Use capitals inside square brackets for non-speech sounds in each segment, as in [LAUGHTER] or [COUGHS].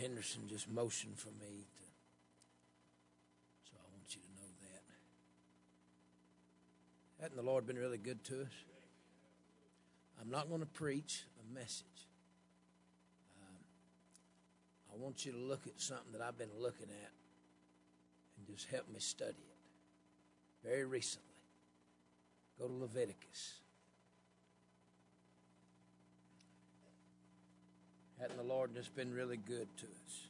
Henderson just motioned for me to. So I want you to know that. Hasn't the Lord been really good to us? I'm not going to preach a message. Um, I want you to look at something that I've been looking at and just help me study it. Very recently. Go to Leviticus. Hadn't the Lord just been really good to us?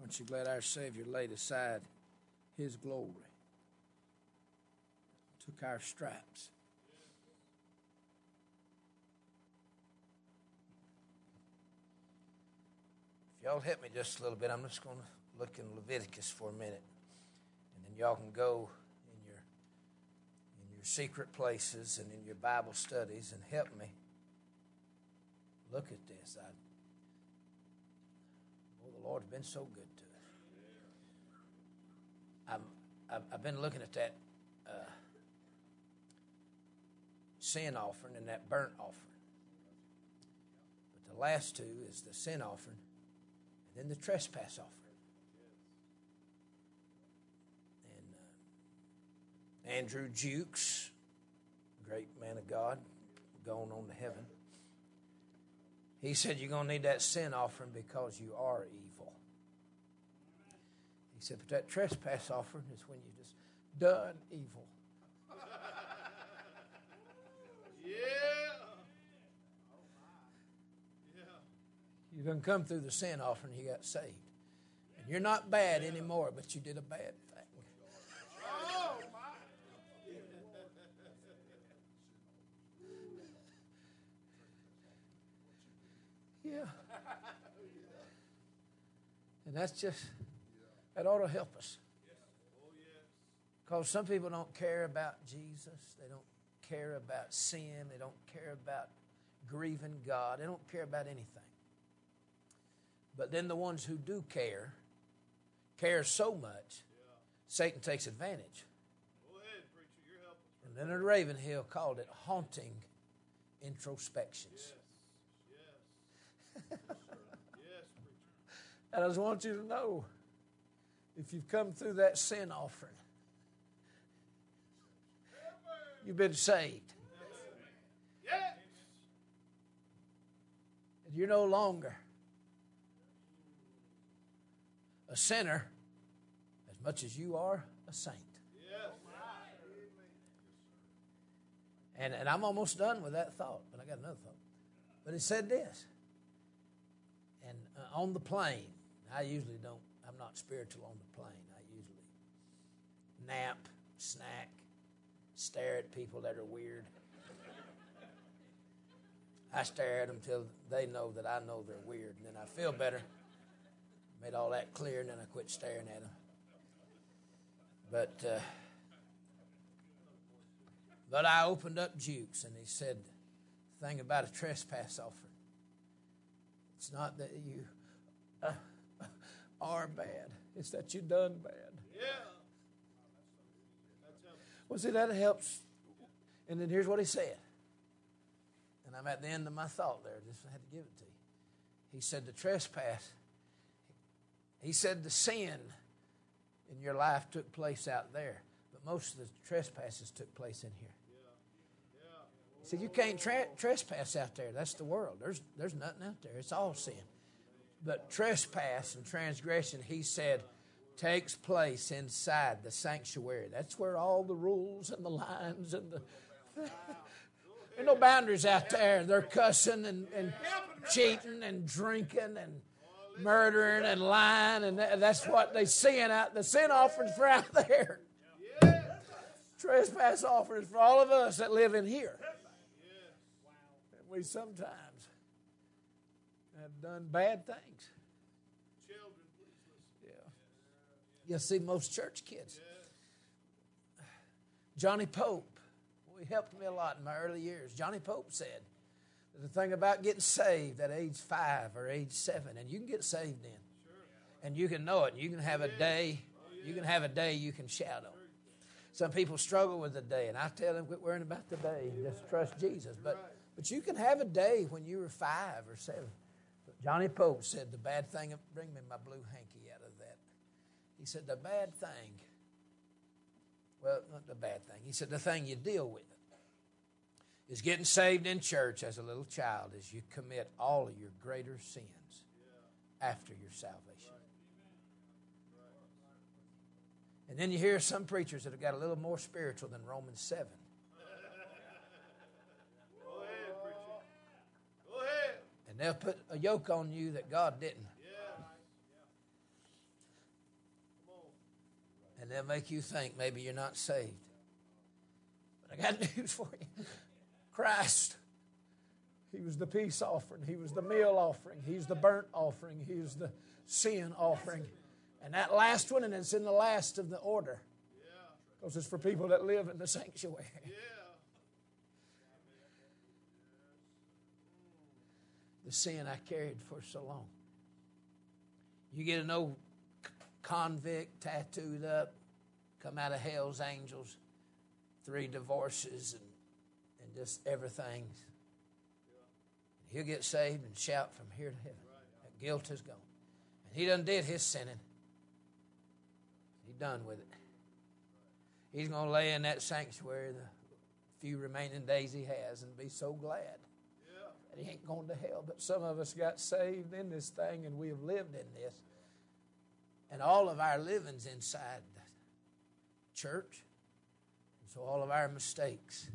Aren't you glad our Savior laid aside His glory, took our stripes? If y'all help me just a little bit, I'm just going to look in Leviticus for a minute, and then y'all can go secret places and in your Bible studies and help me look at this. I, oh, the Lord's been so good to us. i I've, I've been looking at that uh, sin offering and that burnt offering. But the last two is the sin offering and then the trespass offering. Andrew Jukes, great man of God, going on to heaven. He said, You're going to need that sin offering because you are evil. He said, But that trespass offering is when you just done evil. [LAUGHS] yeah. You done come through the sin offering, you got saved. And you're not bad anymore, but you did a bad Yeah. [LAUGHS] And that's just, that ought to help us. Because some people don't care about Jesus. They don't care about sin. They don't care about grieving God. They don't care about anything. But then the ones who do care, care so much, Satan takes advantage. Leonard Ravenhill called it haunting introspections. And I just want you to know if you've come through that sin offering, you've been saved. And you're no longer a sinner as much as you are a saint. And, and I'm almost done with that thought, but I got another thought. But it said this uh, on the plane, I usually don't, I'm not spiritual on the plane. I usually nap, snack, stare at people that are weird. I stare at them till they know that I know they're weird, and then I feel better. Made all that clear, and then I quit staring at them. But uh, but I opened up Jukes, and he said, "Thing about a trespass offering." It's not that you uh, are bad, it's that you done bad. Yeah. Well, see, that helps. And then here's what he said. And I'm at the end of my thought there. Just had to give it to you. He said, The trespass, he said, the sin in your life took place out there, but most of the trespasses took place in here. See, you can't tra- trespass out there. That's the world. There's, there's nothing out there. It's all sin. But trespass and transgression, he said, takes place inside the sanctuary. That's where all the rules and the lines and the. [LAUGHS] There's no boundaries out there. They're cussing and, and cheating and drinking and murdering and lying, and that's what they sin out. The sin offerings for out there. Trespass offerings for all of us that live in here we sometimes have done bad things. Children, yeah. You see, most church kids. Johnny Pope, he helped me a lot in my early years. Johnny Pope said the thing about getting saved at age five or age seven, and you can get saved then, and you can know it. and You can have a day. Oh, you can have a day you can shout on. Some people struggle with the day, and I tell them quit worrying about the day and just trust Jesus. But but you can have a day when you were five or seven. Johnny Pope said the bad thing. Bring me my blue hanky out of that. He said the bad thing. Well, not the bad thing. He said the thing you deal with is getting saved in church as a little child as you commit all of your greater sins after your salvation. And then you hear some preachers that have got a little more spiritual than Romans 7. Go ahead, preacher. Go ahead. And they'll put a yoke on you that God didn't. Yeah. Come on. And they'll make you think maybe you're not saved. But I got [LAUGHS] news for you. Christ, He was the peace offering, He was the meal offering, He's the burnt offering, He was the sin offering. And that last one, and it's in the last of the order. Because it's for people that live in the sanctuary. Yeah. The sin I carried for so long. You get an old convict tattooed up, come out of hell's angels, three divorces and, and just everything. He'll get saved and shout from here to heaven. That guilt is gone. And he done did his sinning. He done with it. He's going to lay in that sanctuary the few remaining days he has and be so glad he ain't going to hell. But some of us got saved in this thing and we have lived in this. And all of our living's inside the church. And so all of our mistakes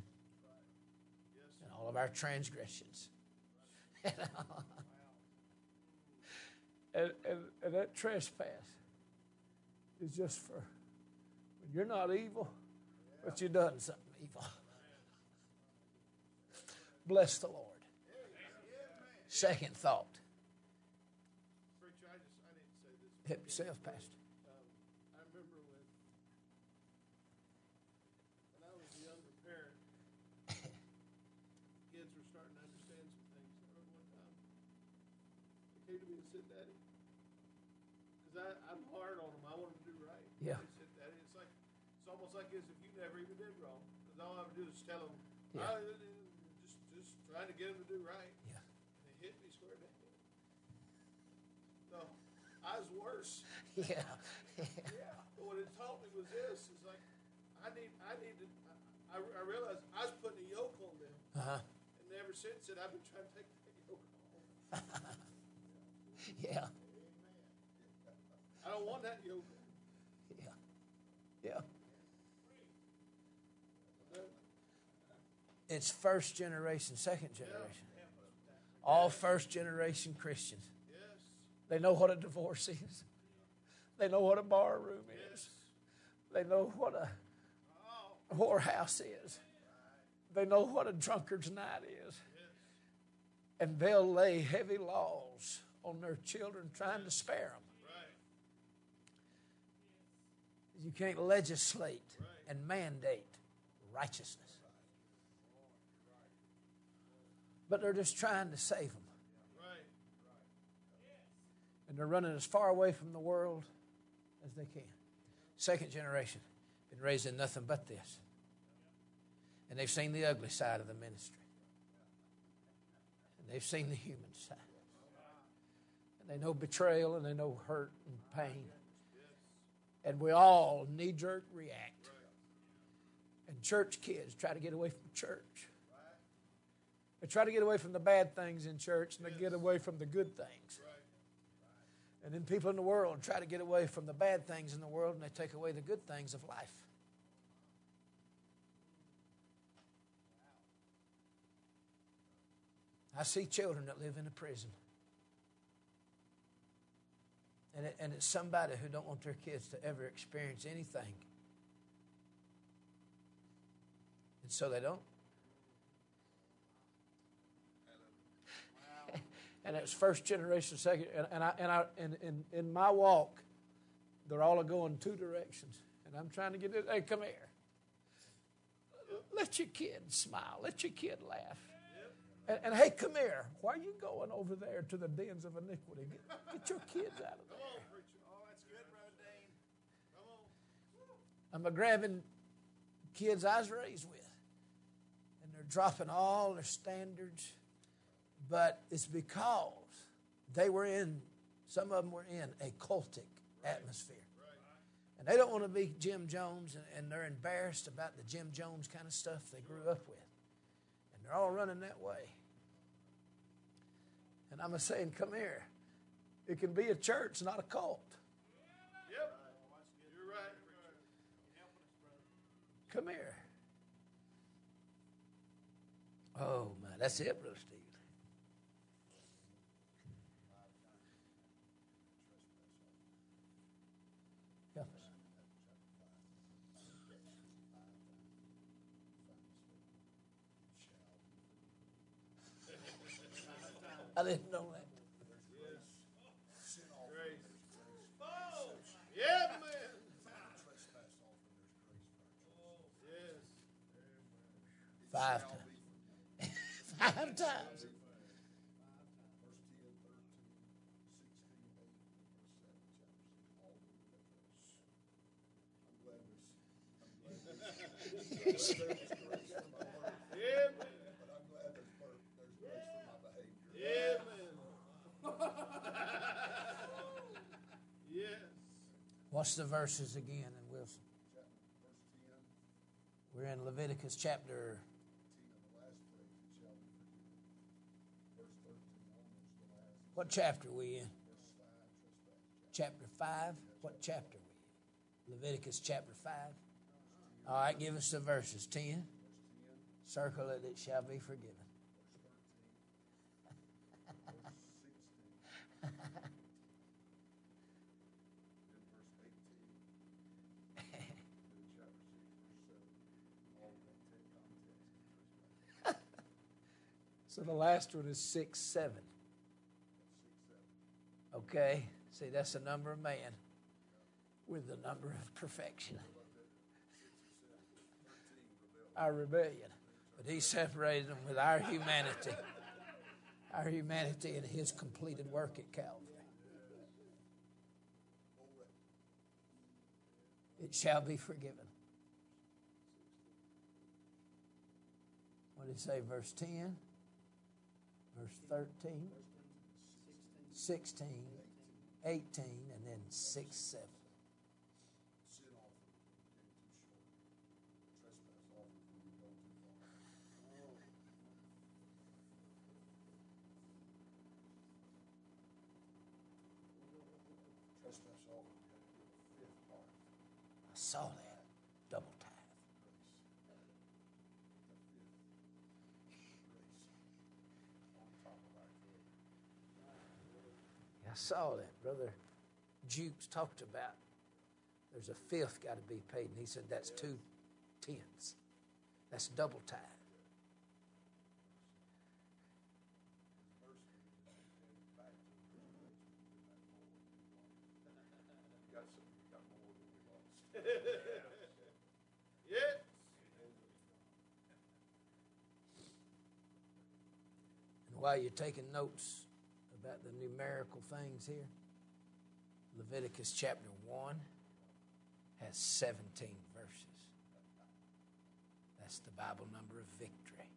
and all of our transgressions. and, and, and that trespass is just for when you're not evil, but you done something evil. Bless the Lord. Say thought. Help yourself, Pastor. Um, I remember when when I was a younger parent, [COUGHS] kids were starting to understand some things. I remember one time they came to me and said, "Daddy," because I'm hard on them. I want them to do right. Yeah. Said, "Daddy," it's like it's almost like as if you never even did wrong. Because all I would do is tell them, Yeah. I, just just trying to get them to do right. Yeah. And they hit me square in the head. No, I was worse. [LAUGHS] Yeah. Yeah, but what it taught me was this: is like, I need, I need to. I, I realized I was putting a yoke on them, Uh-huh. and ever since then I've been trying to take that yoke off. [LAUGHS] Yeah. I don't want that yoke. Yeah. Yeah. It's first generation, second generation. All first generation Christians. They know what a divorce is. They know what a bar room is. They know what a whorehouse is. They know what a drunkard's night is. And they'll lay heavy laws on their children trying to spare them. You can't legislate and mandate righteousness. But they're just trying to save them. And they're running as far away from the world as they can. Second generation, been raised in nothing but this. And they've seen the ugly side of the ministry. And they've seen the human side. And they know betrayal and they know hurt and pain. And we all knee jerk react. And church kids try to get away from church. They try to get away from the bad things in church and they get away from the good things. And then people in the world try to get away from the bad things in the world and they take away the good things of life. I see children that live in a prison. And, it, and it's somebody who don't want their kids to ever experience anything. And so they don't. And it's first generation, second, and, and I and I and in in my walk, they're all going two directions, and I'm trying to get it. Hey, come here. Let your kid smile. Let your kid laugh. And, and hey, come here. Why are you going over there to the dens of iniquity? Get, get your kids out of Come there. on, preacher. Oh, that's good, Brother Dane. Come on. I'm a grabbing kids I was raised with. And they're dropping all their standards. But it's because they were in, some of them were in a cultic atmosphere. And they don't want to be Jim Jones, and, and they're embarrassed about the Jim Jones kind of stuff they grew up with. And they're all running that way. And I'm saying, come here. It can be a church, not a cult. Yep. You're right. Come here. Oh, man, that's it, Brother Steve. Help us. I didn't know that. Five times. [LAUGHS] Five times. [LAUGHS] Yeah, man. Yeah, man. yes. What's the verses again in Wilson? We're in Leviticus chapter What chapter are we in? Chapter 5? What chapter we in? Leviticus chapter 5. All right, give us the verses. 10. Circle it, it shall be forgiven. The last one is 6 7. Okay, see, that's the number of man with the number of perfection. Our rebellion. But he separated them with our humanity. Our humanity and his completed work at Calvary. It shall be forgiven. What did he say, verse 10? Verse 13? 16, 18, and then 6, 7. I saw that. Double tithe. I saw that. Brother Jukes talked about there's a fifth got to be paid, and he said that's two tenths. That's double tithe. Yes. And while you're taking notes about the numerical things here, Leviticus chapter 1 has 17 verses. That's the Bible number of victory.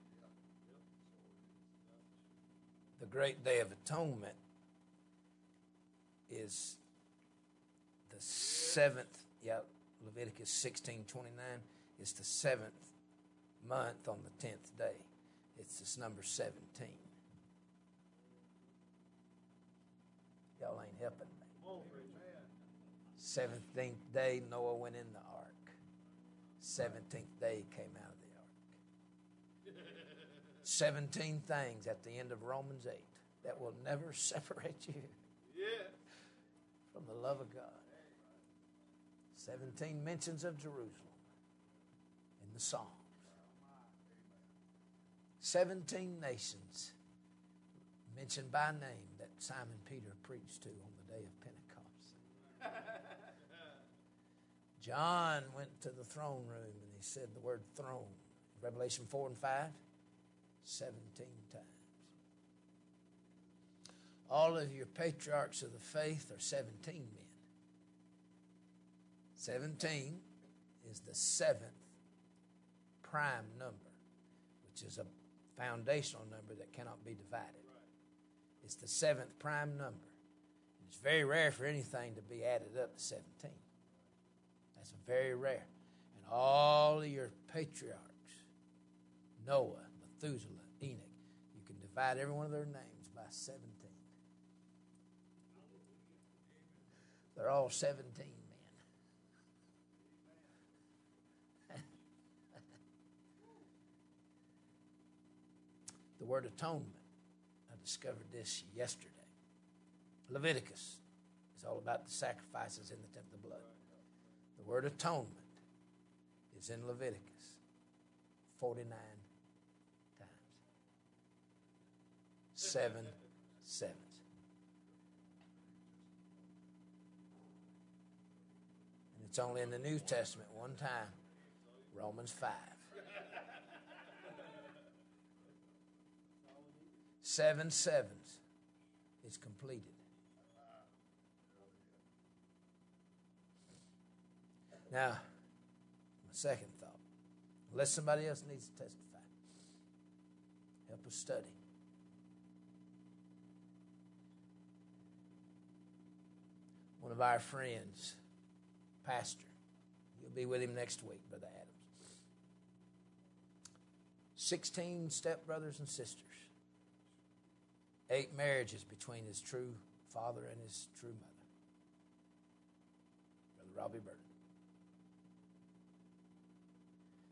The great day of atonement is the seventh, yeah, Leviticus 16 29 is the seventh month on the tenth day. It's this number 17. Y'all ain't helping me. Seventeenth day, Noah went in the ark. Seventeenth day, came out of the ark. Seventeen things at the end of Romans 8 that will never [LAUGHS] separate you from the love of God. 17 mentions of Jerusalem in the Psalms. 17 nations mentioned by name that Simon Peter preached to on the day of Pentecost. John went to the throne room and he said the word throne. Revelation 4 and 5, 17 times. All of your patriarchs of the faith are 17 men. 17 is the seventh prime number, which is a foundational number that cannot be divided. It's the seventh prime number. It's very rare for anything to be added up to 17. That's very rare. And all of your patriarchs, Noah, Methuselah, Enoch, you can divide every one of their names by 17. They're all 17 men. [LAUGHS] the word atonement, discovered this yesterday. Leviticus is all about the sacrifices in the temple of blood. The word atonement is in Leviticus 49 times. Seven sevens. And it's only in the New Testament one time, Romans 5. Seven sevens is completed. Now, my second thought unless somebody else needs to testify, help us study. One of our friends, Pastor, you'll be with him next week, Brother Adams. 16 stepbrothers and sisters, eight marriages between his true father and his true mother, Brother Robbie Burton.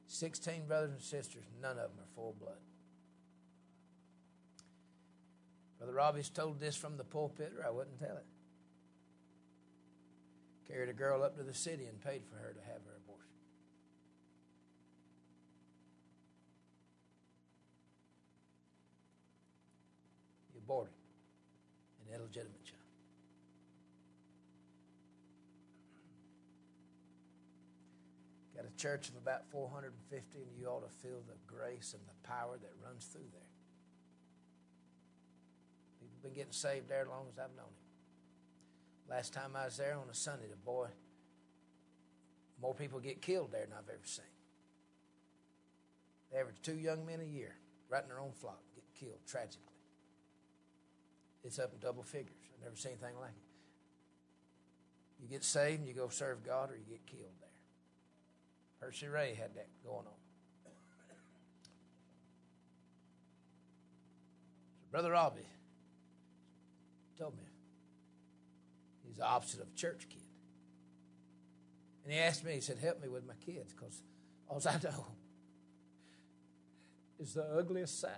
16 brothers and sisters, none of them are full blood. Brother Robbie's told this from the pulpit, or I wouldn't tell it. Carried a girl up to the city and paid for her to have her aborted an illegitimate child. Got a church of about 450, and you ought to feel the grace and the power that runs through there. People have been getting saved there as long as I've known him. Last time I was there on a Sunday, the boy, more people get killed there than I've ever seen. They average two young men a year, right in their own flock, get killed tragically. It's up in double figures. I've never seen anything like it. You get saved and you go serve God, or you get killed there. Percy Ray had that going on. So Brother Robbie told me he's the opposite of a church kid. And he asked me, he said, help me with my kids because all I know is the ugliest side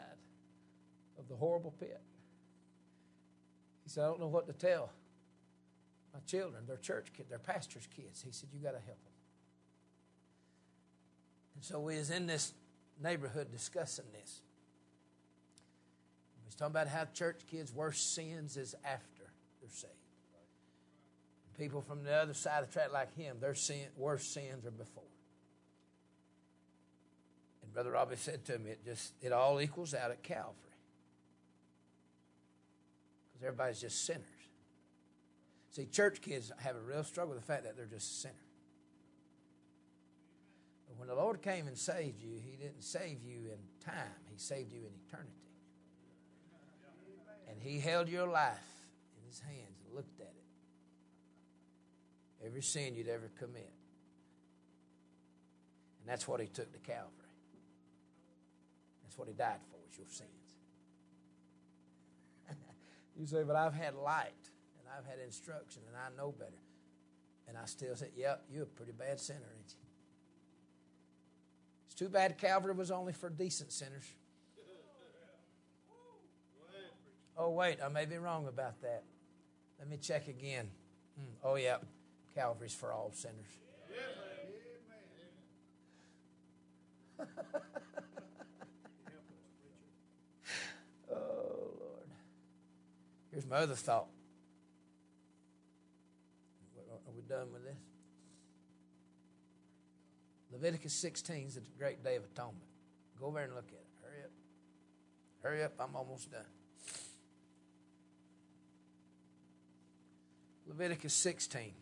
of the horrible pit. He said, I don't know what to tell my children. They're church kids, they're pastor's kids. He said, You got to help them. And so we was in this neighborhood discussing this. We was talking about how church kids' worst sins is after they're saved. People from the other side of the track like him, their sin, worst sins are before. And Brother Robbie said to me, it just it all equals out at Calvary. Because everybody's just sinners. See, church kids have a real struggle with the fact that they're just sinners. But when the Lord came and saved you, He didn't save you in time, He saved you in eternity. And He held your life in His hands and looked at it. Every sin you'd ever commit. And that's what He took to Calvary. That's what He died for, is your sins. You say, but I've had light and I've had instruction and I know better. And I still say, yep, you're a pretty bad sinner, ain't you? It's too bad Calvary was only for decent sinners. Oh, wait, I may be wrong about that. Let me check again. Hmm. Oh, yeah, Calvary's for all sinners. [LAUGHS] Here's my other thought. Are we done with this? Leviticus 16 is the great day of atonement. Go over and look at it. Hurry up. Hurry up, I'm almost done. Leviticus 16. It's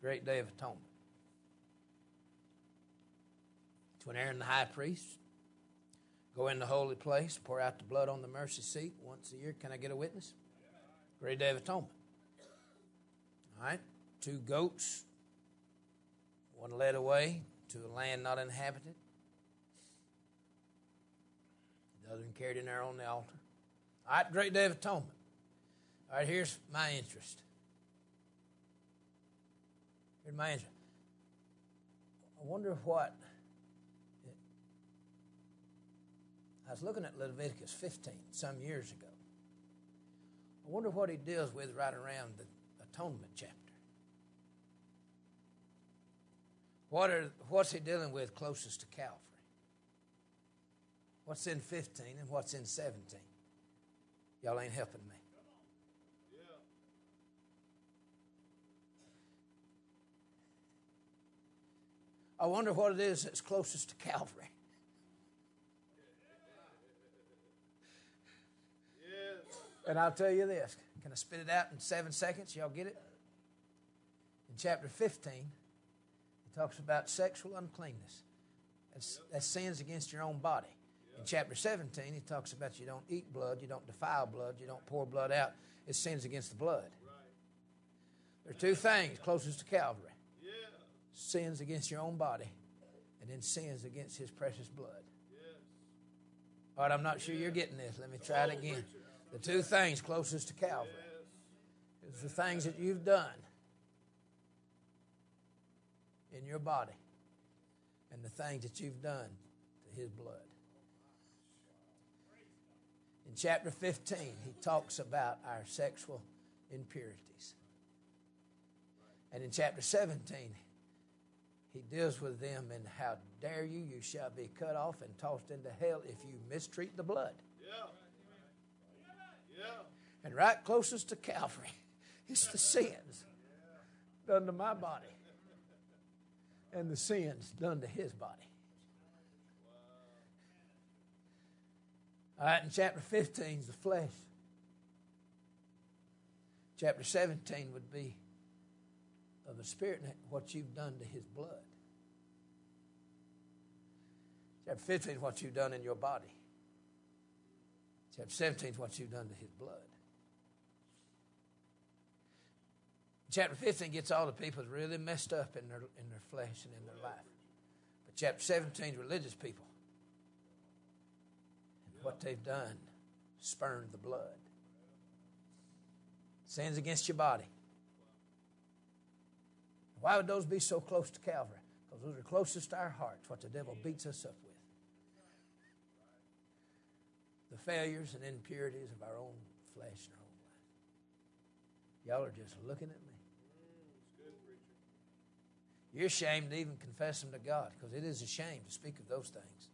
a great day of atonement. It's when Aaron the high priest go in the holy place, pour out the blood on the mercy seat once a year. Can I get a witness? Great Day of Atonement. All right, two goats, one led away to a land not inhabited. The other one carried in there on the altar. All right, Great Day of Atonement. All right, here's my interest. Here's my interest. I wonder what. I was looking at Leviticus 15 some years ago. I wonder what he deals with right around the atonement chapter. What are, what's he dealing with closest to Calvary? What's in 15 and what's in 17? Y'all ain't helping me. I wonder what it is that's closest to Calvary. And I'll tell you this. Can I spit it out in seven seconds? Y'all get it? In chapter 15, it talks about sexual uncleanness. That's, that's sins against your own body. In chapter 17, he talks about you don't eat blood, you don't defile blood, you don't pour blood out. It's sins against the blood. There are two things closest to Calvary sins against your own body, and then sins against his precious blood. All right, I'm not sure you're getting this. Let me try it oh, again. The two things closest to Calvary is the things that you've done in your body and the things that you've done to his blood. In chapter 15, he talks about our sexual impurities. And in chapter 17, he deals with them and how dare you, you shall be cut off and tossed into hell if you mistreat the blood. Yeah. And right closest to Calvary [LAUGHS] is the sins done to my body and the sins done to his body. All right, in chapter 15 is the flesh. Chapter 17 would be of the Spirit and what you've done to His blood. Chapter 15 is what you've done in your body. Chapter 17 is what you've done to His blood. Chapter 15 gets all the people really messed up in their, in their flesh and in their life. But chapter 17 is religious people. And what they've done, spurned the blood. Sins against your body. Why would those be so close to Calvary? Because those are closest to our hearts, what the devil beats us up with. The failures and impurities of our own flesh and our own life. Y'all are just looking at me. You're ashamed to even confess them to God because it is a shame to speak of those things.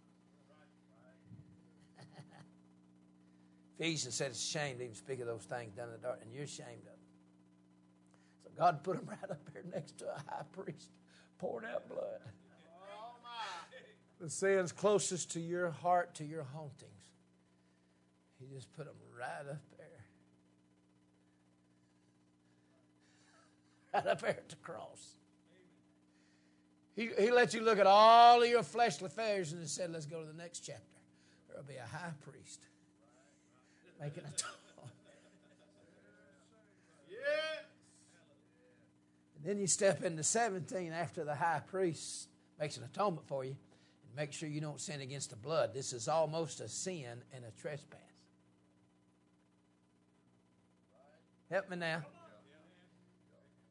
[LAUGHS] Ephesians said it's a shame to even speak of those things done in the dark, and you're ashamed of them. So God put them [LAUGHS] right up here next to a high priest pouring out blood. The sins closest to your heart, to your hauntings. He just put them right up there. Right up there at the cross. He, he let you look at all of your fleshly affairs and said, let's go to the next chapter. There'll be a high priest making a [LAUGHS] Yes. And then you step into 17 after the high priest makes an atonement for you and make sure you don't sin against the blood. This is almost a sin and a trespass. Help me now.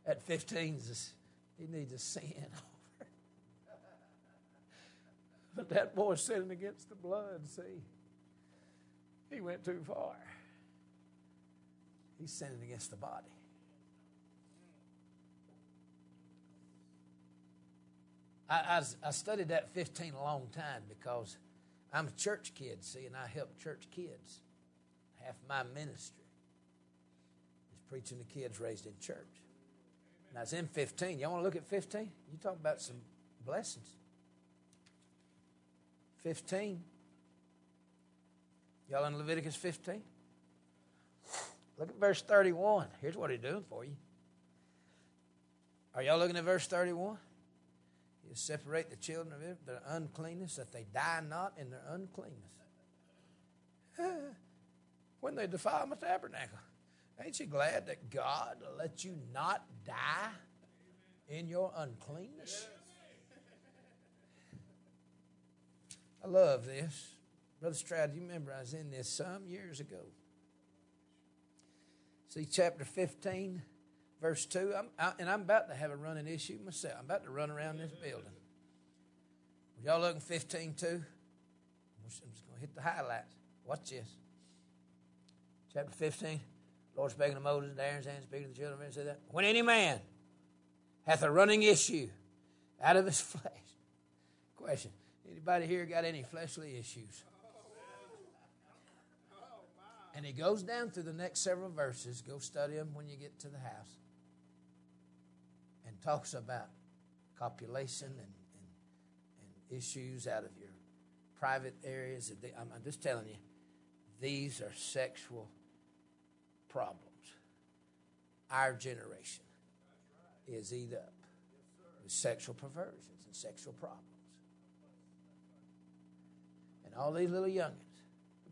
At 15, he needs a sin [LAUGHS] over. But that boy sinning against the blood, see, he went too far. He's sinning against the body. I studied that 15 a long time because I'm a church kid, see, and I help church kids. Half my ministry is preaching to kids raised in church. And I was in 15. Y'all want to look at 15? You talk about some blessings. 15. Y'all in Leviticus 15? Look at verse 31. Here's what he's doing for you. Are y'all looking at verse 31? You separate the children of Israel, their uncleanness, that they die not in their uncleanness. [LAUGHS] when they defile my tabernacle. Ain't you glad that God let you not die in your uncleanness? I love this. Brother Stroud, you remember I was in this some years ago. See, chapter 15, verse 2. I'm, I, and I'm about to have a running issue myself. I'm about to run around this building. Y'all looking 15 2? I'm just going to hit the highlights. Watch this. Chapter 15. Lord speaking to Moses and Aaron's hand, speaking to the children of Israel, said that. When any man hath a running issue out of his [LAUGHS] flesh. Question. Anybody here got any fleshly issues? And he goes down through the next several verses. Go study them when you get to the house. And talks about copulation and, and, and issues out of your private areas. I'm, just telling you, these are sexual problems. Our generation is eat up with sexual perversions and sexual problems. And all these little youngins,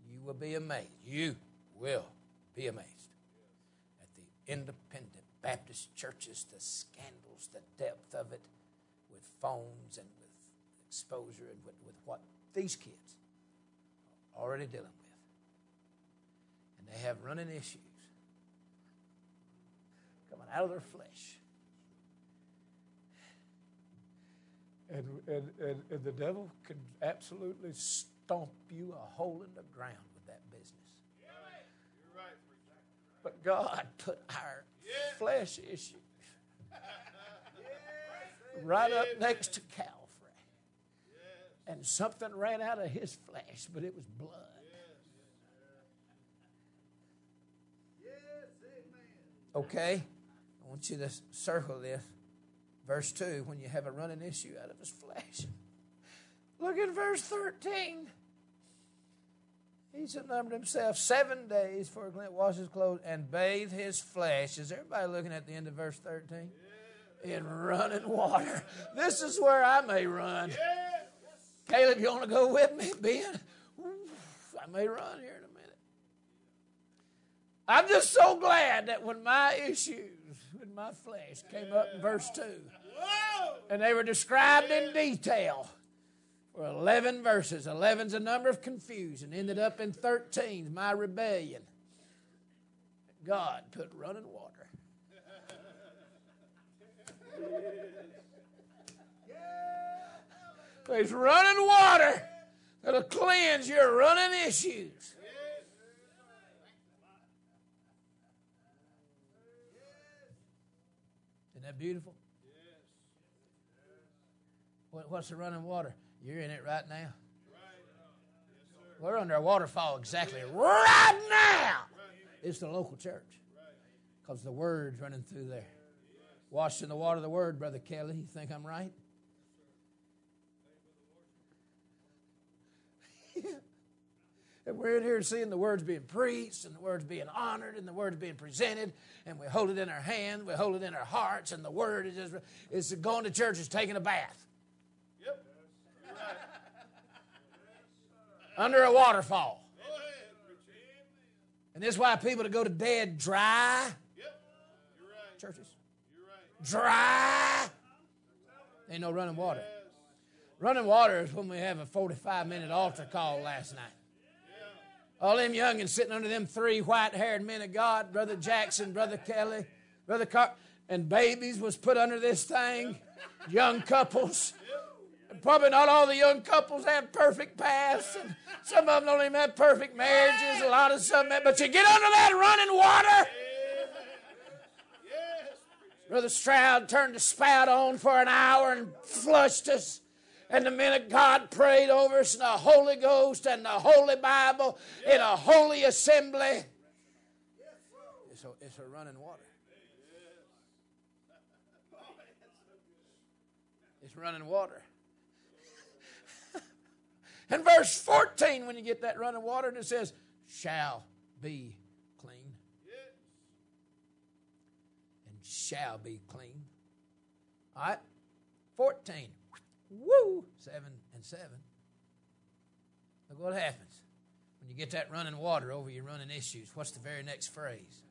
you will be amazed. You will be amazed at the independent Baptist churches, the scandals, the depth of it with phones and with exposure and with, with what these kids are already dealing with. And they have running issues out of their flesh. And, and, and, and the devil can absolutely stomp you a hole in the ground with that business. Yeah, right. Right. But God put our flesh issues right up next to Calvary. And something ran out of his flesh, but it was blood. Okay? I want you to circle this. Verse 2 when you have a running issue out of his flesh. [LAUGHS] Look at verse 13. He should number himself seven days for Clint wash his clothes and bathe his flesh. Is everybody looking at the end of verse 13? In running water. This is where I may run. Caleb, you want to go with me, Ben? I may run here in a minute. I'm just so glad that when my issues with my flesh came up in verse 2, and they were described in detail for 11 verses. 11's a number of confusion. Ended up in 13, my rebellion. God put running water. There's running water that'll cleanse your running issues. Isn't that beautiful? What, what's the running water? You're in it right now. We're under a waterfall exactly right now. It's the local church because the word's running through there. Washed in the water of the word, Brother Kelly. You think I'm right? We're in here seeing the words being preached and the words being honored and the words being presented, and we hold it in our hand, we hold it in our hearts, and the word is just it's going to church is taking a bath. Yep. [LAUGHS] Under a waterfall. And this is why people to go to bed dry. Churches. Dry. Ain't no running water. Running water is when we have a 45 minute altar call last night. All them youngins sitting under them three white haired men of God, Brother Jackson, Brother Kelly, Brother Car, and babies was put under this thing, young couples probably not all the young couples have perfect paths, and some of them don't even have perfect marriages. A lot of some, but you get under that running water. Brother Stroud turned the spout on for an hour and flushed us. And the men of God prayed over us in the Holy Ghost and the Holy Bible in a holy assembly. It's a, it's a running water. It's running water. [LAUGHS] And verse 14, when you get that running water, and it says, shall be clean. And shall be clean. All right? 14. Woo! Seven and seven. Look what happens. When you get that running water over your running issues, what's the very next phrase?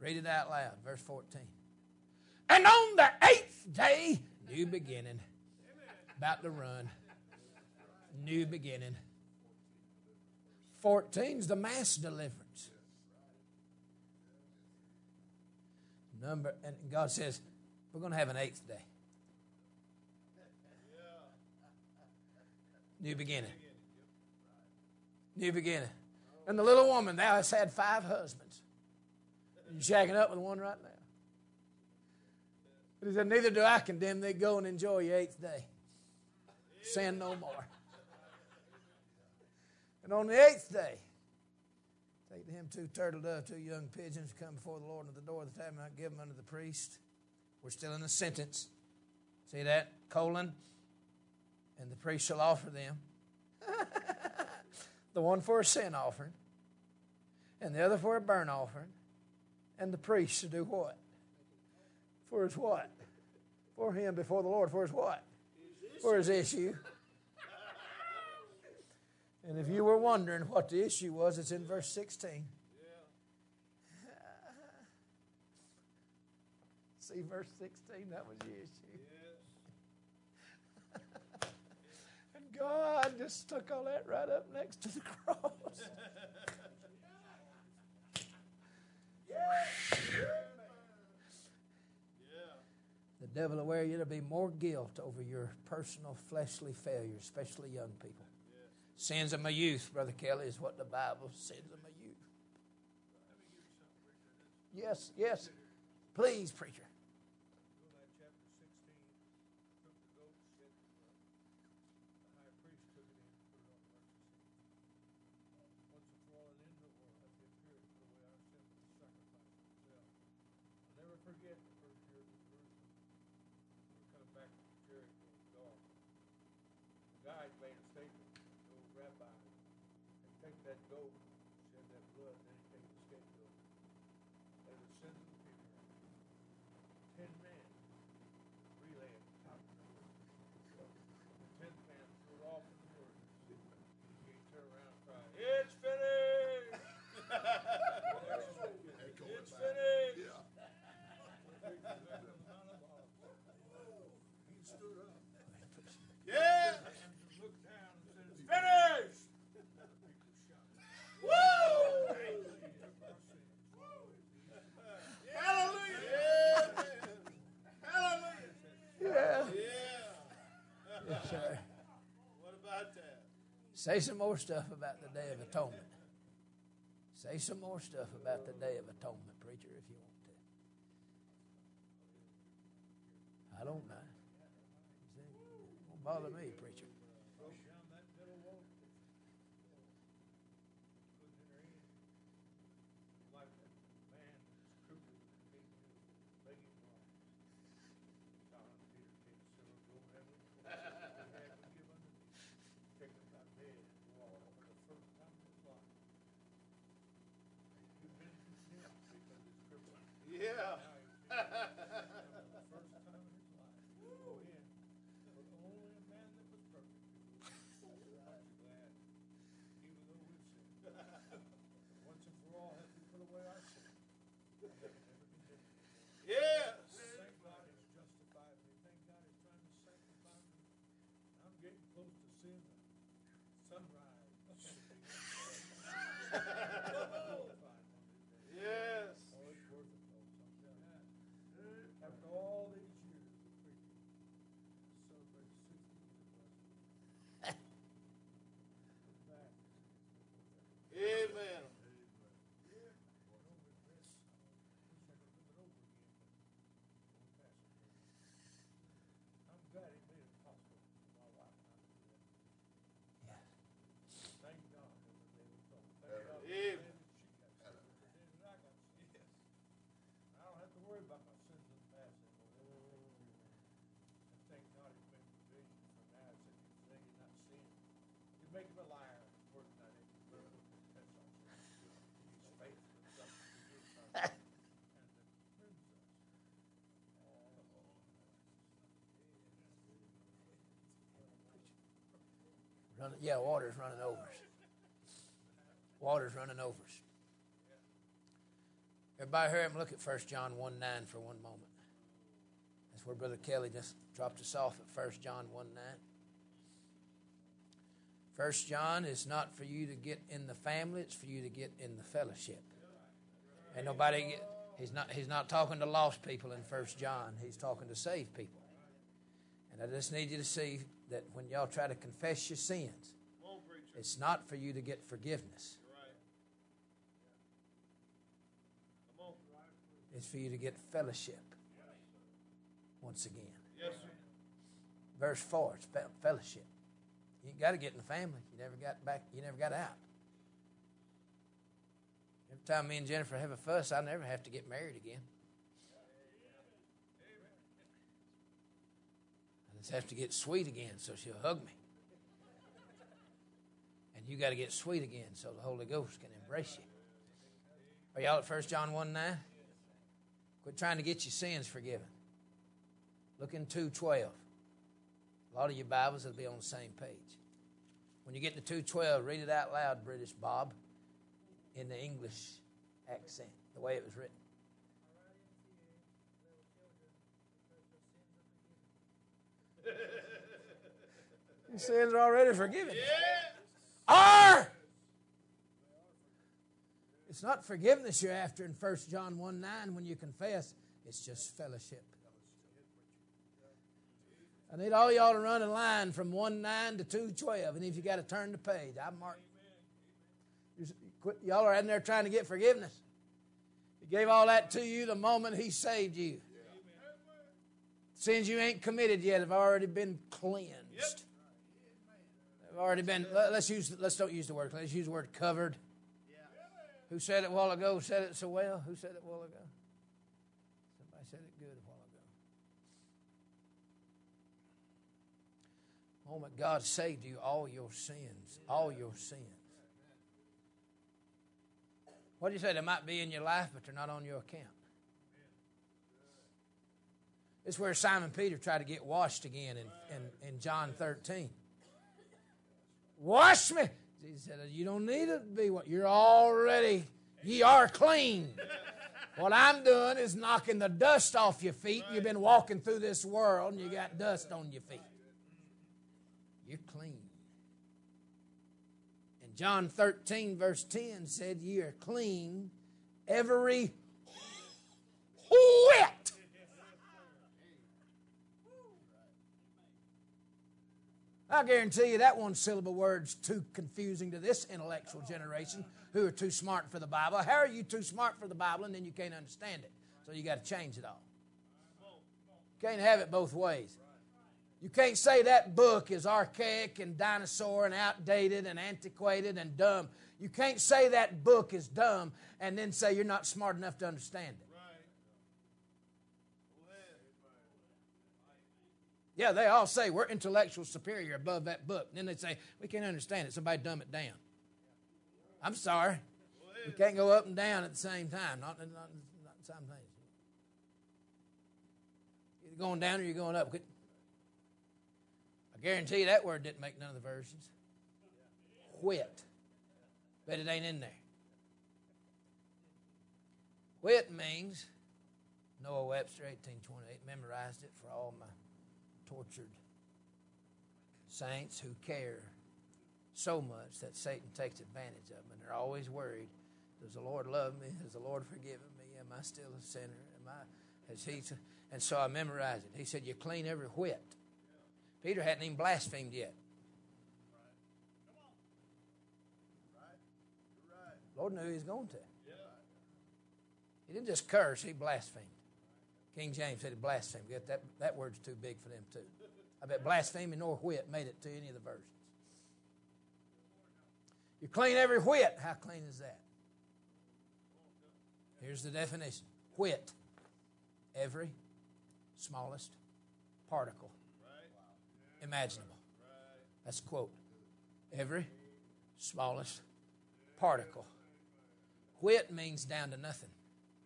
Read it out loud, verse 14. And on the eighth day, new beginning. About to run. New beginning. 14's the mass deliverance. Number and God says, we're going to have an eighth day. New beginning. New beginning. And the little woman, thou hast had five husbands. Shacking up with one right now. But he said, Neither do I condemn thee. Go and enjoy your eighth day. Sin no more. And on the eighth day, take to him two turtle doves, two young pigeons, come before the Lord at the door of the tabernacle, give them unto the priest. We're still in the sentence. See that? Colon. And the priest shall offer them. [LAUGHS] the one for a sin offering, and the other for a burnt offering. And the priest should do what? For his what? For him before the Lord. For his what? For his issue. And if you were wondering what the issue was, it's in verse 16. [LAUGHS] See verse 16? That was the issue. and God just stuck all that right up next to the cross. [LAUGHS] The devil will wear you to be more guilt over your personal fleshly failures, especially young people. Sins of my youth, Brother Kelly, is what the Bible says of my youth. Yes, yes. Please, preacher. forget the first year of Jerusalem. We're coming back to Jericho dark. The guide made a statement, the old rabbi, and take that goat, shed that blood, then he take the scapegoat. They would send the people. Ten men relay at the top of the river. The tenth man threw it off in the river. He turned around and cried, It's finished! it's finished! Yeah. Looked down and said, "It's finished." Woo! Hallelujah! Hallelujah! Yeah. Yeah. Yes, sir. What about that? Say some more stuff about the Day of Atonement. Say some more stuff about the Day of Atonement, preacher, if you want to. I don't mind. Won't bother me, preacher. Down that middle wall. Put in her in. Like that man that's crippled and can't do it, begging for alms. Simon Peter came to silver, gold, heavenly, had been given unto thee. Take him by bed and wall for the first time in his life. You've been condemned because it's crippled. Yeah. Now he's for the first time in his life. Go in. For only a man that was perfect. Aren't you glad? Even though we've sinned. Once and for all have we put away our sin. And have never condemned us. Yes. Thank God he's justified me. Thank God he's trying to sanctify me. I'm getting close to seeing the sunrise. Yes. Oh, it's worth it, folks. I'm telling you. After all these years of preaching, celebrate 60 years last week. Look back. Amen. No regrets. Wish I could live it over again, but won't pass it. I'm glad he made it possible for my wife and I to do that. Yeah. Thank God that the day was over. Thank God for the Amen. day that she got saved, the day that I got saved. I don't have to worry about my sins in the past anymore. They're taken care of. And thank God he's made provision for now. It's if you say you're not sin. You make him a liar. Word not in your word. That's all. He's faithful and just to forgive us and to cleanse us. Oh, Running, yeah, water's running over. Water's running over. Everybody up and look at 1 John 1 9 for one moment. That's where Brother Kelly just dropped us off at 1 John 1 9. First John is not for you to get in the family, it's for you to get in the fellowship. And nobody get, he's not he's not talking to lost people in First John. He's talking to saved people. And I just need you to see that when y'all try to confess your sins, it's not for you to get forgiveness. You're right. Come on. It's for you to get fellowship. Once again. Yes, sir. Verse 4, it's fellowship. You got to get in the family. You never got back, you never got out. Every time me and Jennifer have a fuss, I never have to get married again. I have to get sweet again so she'll hug me. And you got to get sweet again so the Holy Ghost can embrace you. Are y'all at 1 John 1 9? Quit trying to get your sins forgiven. Look in 212. A lot of your Bibles will be on the same page. When you get to 212, read it out loud, British Bob, in the English accent, the way it was written. [LAUGHS] Your sins are already forgiven. Are! It's not forgiveness you're after in 1 John 1 9 when you confess, it's just fellowship. I need all y'all to run a line from 1 9 to 2 12. And if you got to turn the page, I mark. Y'all are in there trying to get forgiveness. He gave all that to you the moment He saved you. Sins you ain't committed yet have already been cleansed. They've already been. let- Let's use. Let's don't use the word. Let's use the word covered. Who said it a while ago? Said it so well. Who said it a while ago? Somebody said it good a while ago. Oh, Moment God saved you all your sins, all your sins. What do you say? They might be in your life, but they're not on your account. It's where Simon Peter tried to get washed again in, in, in John 13. Wash me. Jesus said, You don't need to be what you're already, ye are clean. What I'm doing is knocking the dust off your feet. You've been walking through this world and you got dust on your feet. You're clean. And John 13, verse 10 said, Ye are clean, every whit. I guarantee you that one syllable word's too confusing to this intellectual generation who are too smart for the Bible. How are you too smart for the Bible and then you can't understand it? So you got to change it all. You can't have it both ways. You can't say that book is archaic and dinosaur and outdated and antiquated and dumb. You can't say that book is dumb and then say you're not smart enough to understand it. Yeah, they all say we're intellectual superior above that book. And then they say we can't understand it. Somebody dumb it down. I'm sorry. We can't go up and down at the same time. Not, not, not the same thing. You're going down or you're going up. I guarantee you that word didn't make none of the versions. Whit. Bet it ain't in there. Whit means Noah Webster, 1828, memorized it for all my tortured saints who care so much that Satan takes advantage of them. And they're always worried Does the Lord love me? Has the Lord forgiven me? Am I still a sinner? Am I, has he, and so I memorized it. He said, You clean every whit. Peter hadn't even blasphemed yet. Lord knew he was going to. He didn't just curse, he blasphemed. King James said he blasphemed. Get that, that word's too big for them, too. I bet blasphemy nor whit made it to any of the versions. You clean every whit. How clean is that? Here's the definition whit, every smallest particle imaginable. That's quote. Every smallest particle. Whit means down to nothing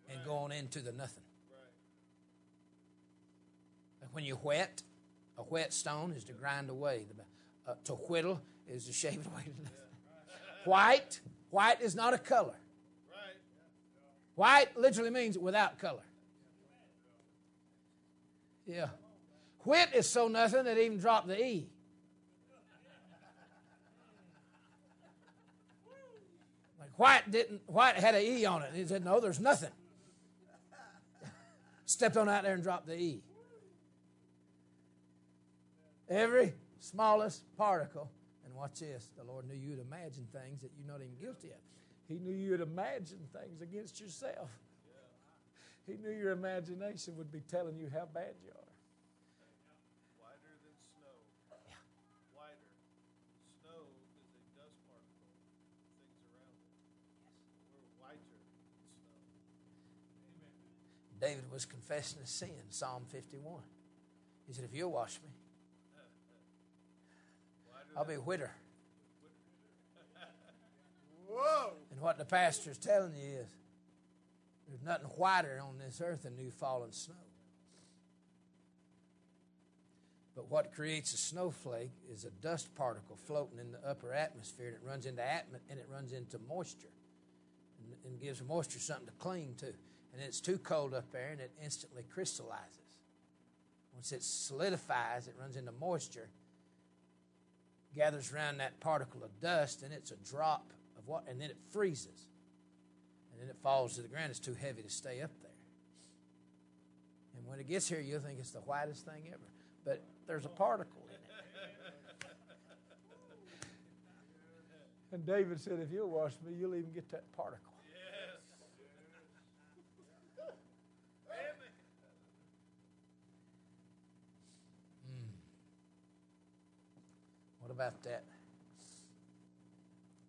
and going into the nothing. When you whet, a whetstone is to grind away. uh, to whittle is to shave away. [LAUGHS] White, white is not a color. White literally means without color. Yeah. Whit is so nothing that it even dropped the E. Like white didn't white had an E on it. He said, No, there's nothing. [LAUGHS] Stepped on out there and dropped the E. Every smallest particle, and watch this, the Lord knew you'd imagine things that you're not even guilty of. He knew you'd imagine things against yourself. He knew your imagination would be telling you how bad you are. Whiter than snow. Yeah. Whiter. Snow is a dust particle. Things around it. We're whiter than snow. Amen. David was confessing his sin, Psalm 51. He said, If you'll wash me, I'll be whitter. Whoa! And what the pastor's telling you is there's nothing whiter on this earth than new fallen snow. But what creates a snowflake is a dust particle floating in the upper atmosphere, and it runs into atmo- and it runs into moisture, and, and gives moisture something to cling to. And it's too cold up there, and it instantly crystallizes. Once it solidifies, it runs into moisture, gathers around that particle of dust, and it's a drop of what, and then it freezes. And then it falls to the ground. It's too heavy to stay up there. And when it gets here, you'll think it's the whitest thing ever. But there's a particle in it. And David said, If you'll wash me, you'll even get that particle. What about that?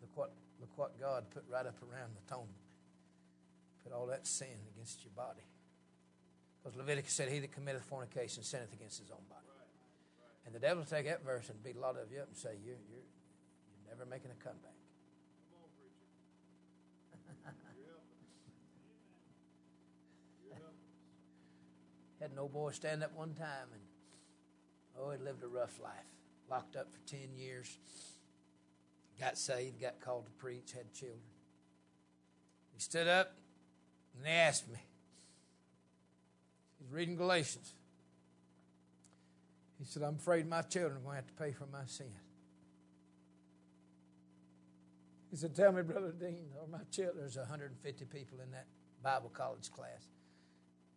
Look what, look what God put right up around the atonement. Put all that sin against your body. Because Leviticus said, He that committeth fornication sinneth against his own body. And the devil will take that verse and beat a lot of you up and say, You're, you're, you're never making a comeback. Come [LAUGHS] on. Had an old boy stand up one time and, oh, he lived a rough life. Locked up for 10 years. Got saved, got called to preach, had children. He stood up and they asked me. He's reading Galatians. He said, I'm afraid my children are going to have to pay for my sin. He said, Tell me, Brother Dean, are my children, there's 150 people in that Bible college class.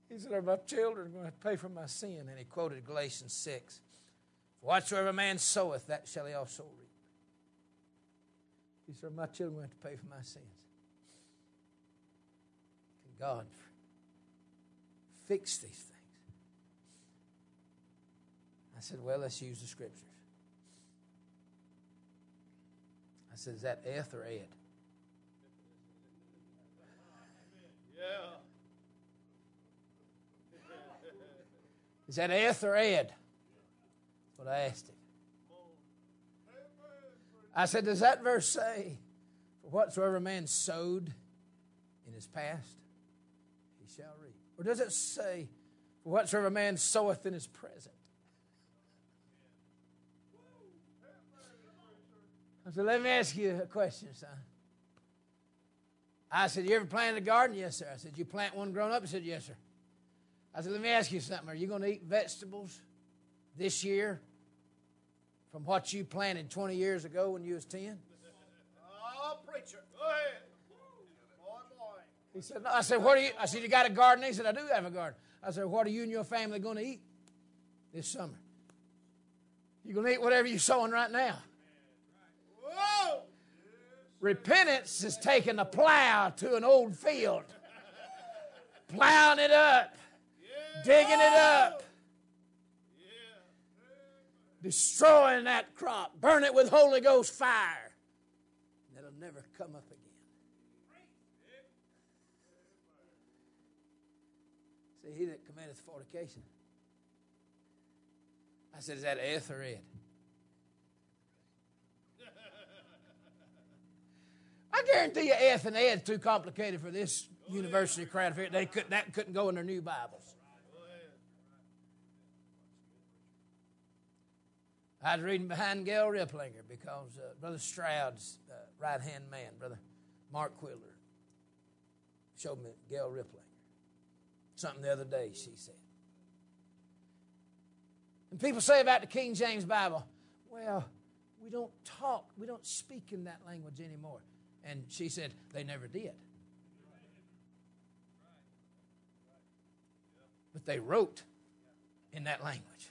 He said, Are my children going to pay for my sin? And he quoted Galatians 6. Whatsoever man soweth, that shall he also reap. He said, Are my children have to pay for my sins? Can God fix these things? I said, Well, let's use the scriptures. I said, Is that eth or ed? Yeah. Is that eth or ed? What I asked him. I said, Does that verse say, For whatsoever man sowed in his past, he shall reap? Or does it say, For whatsoever man soweth in his present? I said, Let me ask you a question, son. I said, You ever planted a garden? Yes, sir. I said, You plant one grown up? He said, Yes, sir. I said, Let me ask you something. Are you going to eat vegetables this year from what you planted 20 years ago when you was 10? Oh, preacher. Go ahead. Boy, boy. He said, no. I said, what are you? I said, you got a garden? He said, I do have a garden. I said, what are you and your family going to eat this summer? You're going to eat whatever you're sowing right now. Whoa! Repentance is taking a plow to an old field, plowing it up, digging it up. Destroying that crop, burn it with Holy Ghost fire. And it'll never come up again. See, he that committeth fornication. I said, is that eth or ed? I guarantee you, eth and ed's too complicated for this university crowd. They could that couldn't go in their new Bibles. I was reading behind Gail Riplinger because uh, Brother Stroud's uh, right hand man, Brother Mark Quiller, showed me Gail Riplinger. Something the other day, she said. And people say about the King James Bible, well, we don't talk, we don't speak in that language anymore. And she said, they never did. But they wrote in that language.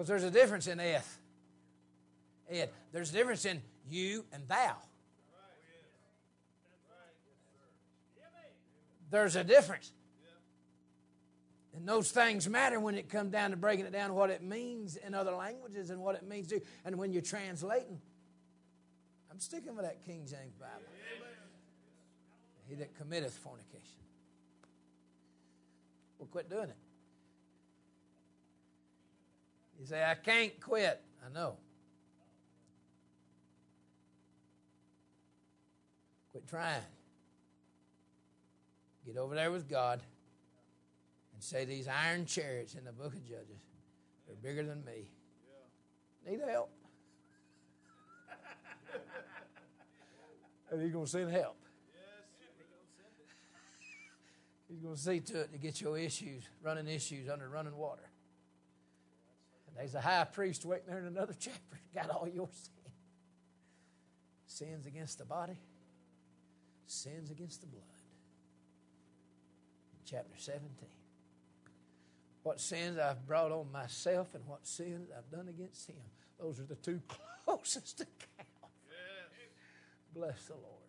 Because there's a difference in eth. Ed. There's a difference in you and thou. There's a difference. And those things matter when it comes down to breaking it down, what it means in other languages and what it means to. And when you're translating, I'm sticking with that King James Bible. He that committeth fornication. Well, quit doing it. You say, I can't quit. I know. Quit trying. Get over there with God and say, These iron chariots in the book of Judges they're bigger than me. Need help. [LAUGHS] and He's going to send help. Yes. He's going [LAUGHS] to see to it to get your issues, running issues under running water. There's a high priest waiting there in another [LAUGHS] chapter. Got all your sin. Sins against the body, sins against the blood. Chapter 17. What sins I've brought on myself and what sins I've done against him. Those are the two [LAUGHS] closest to count. Yes. Bless the Lord.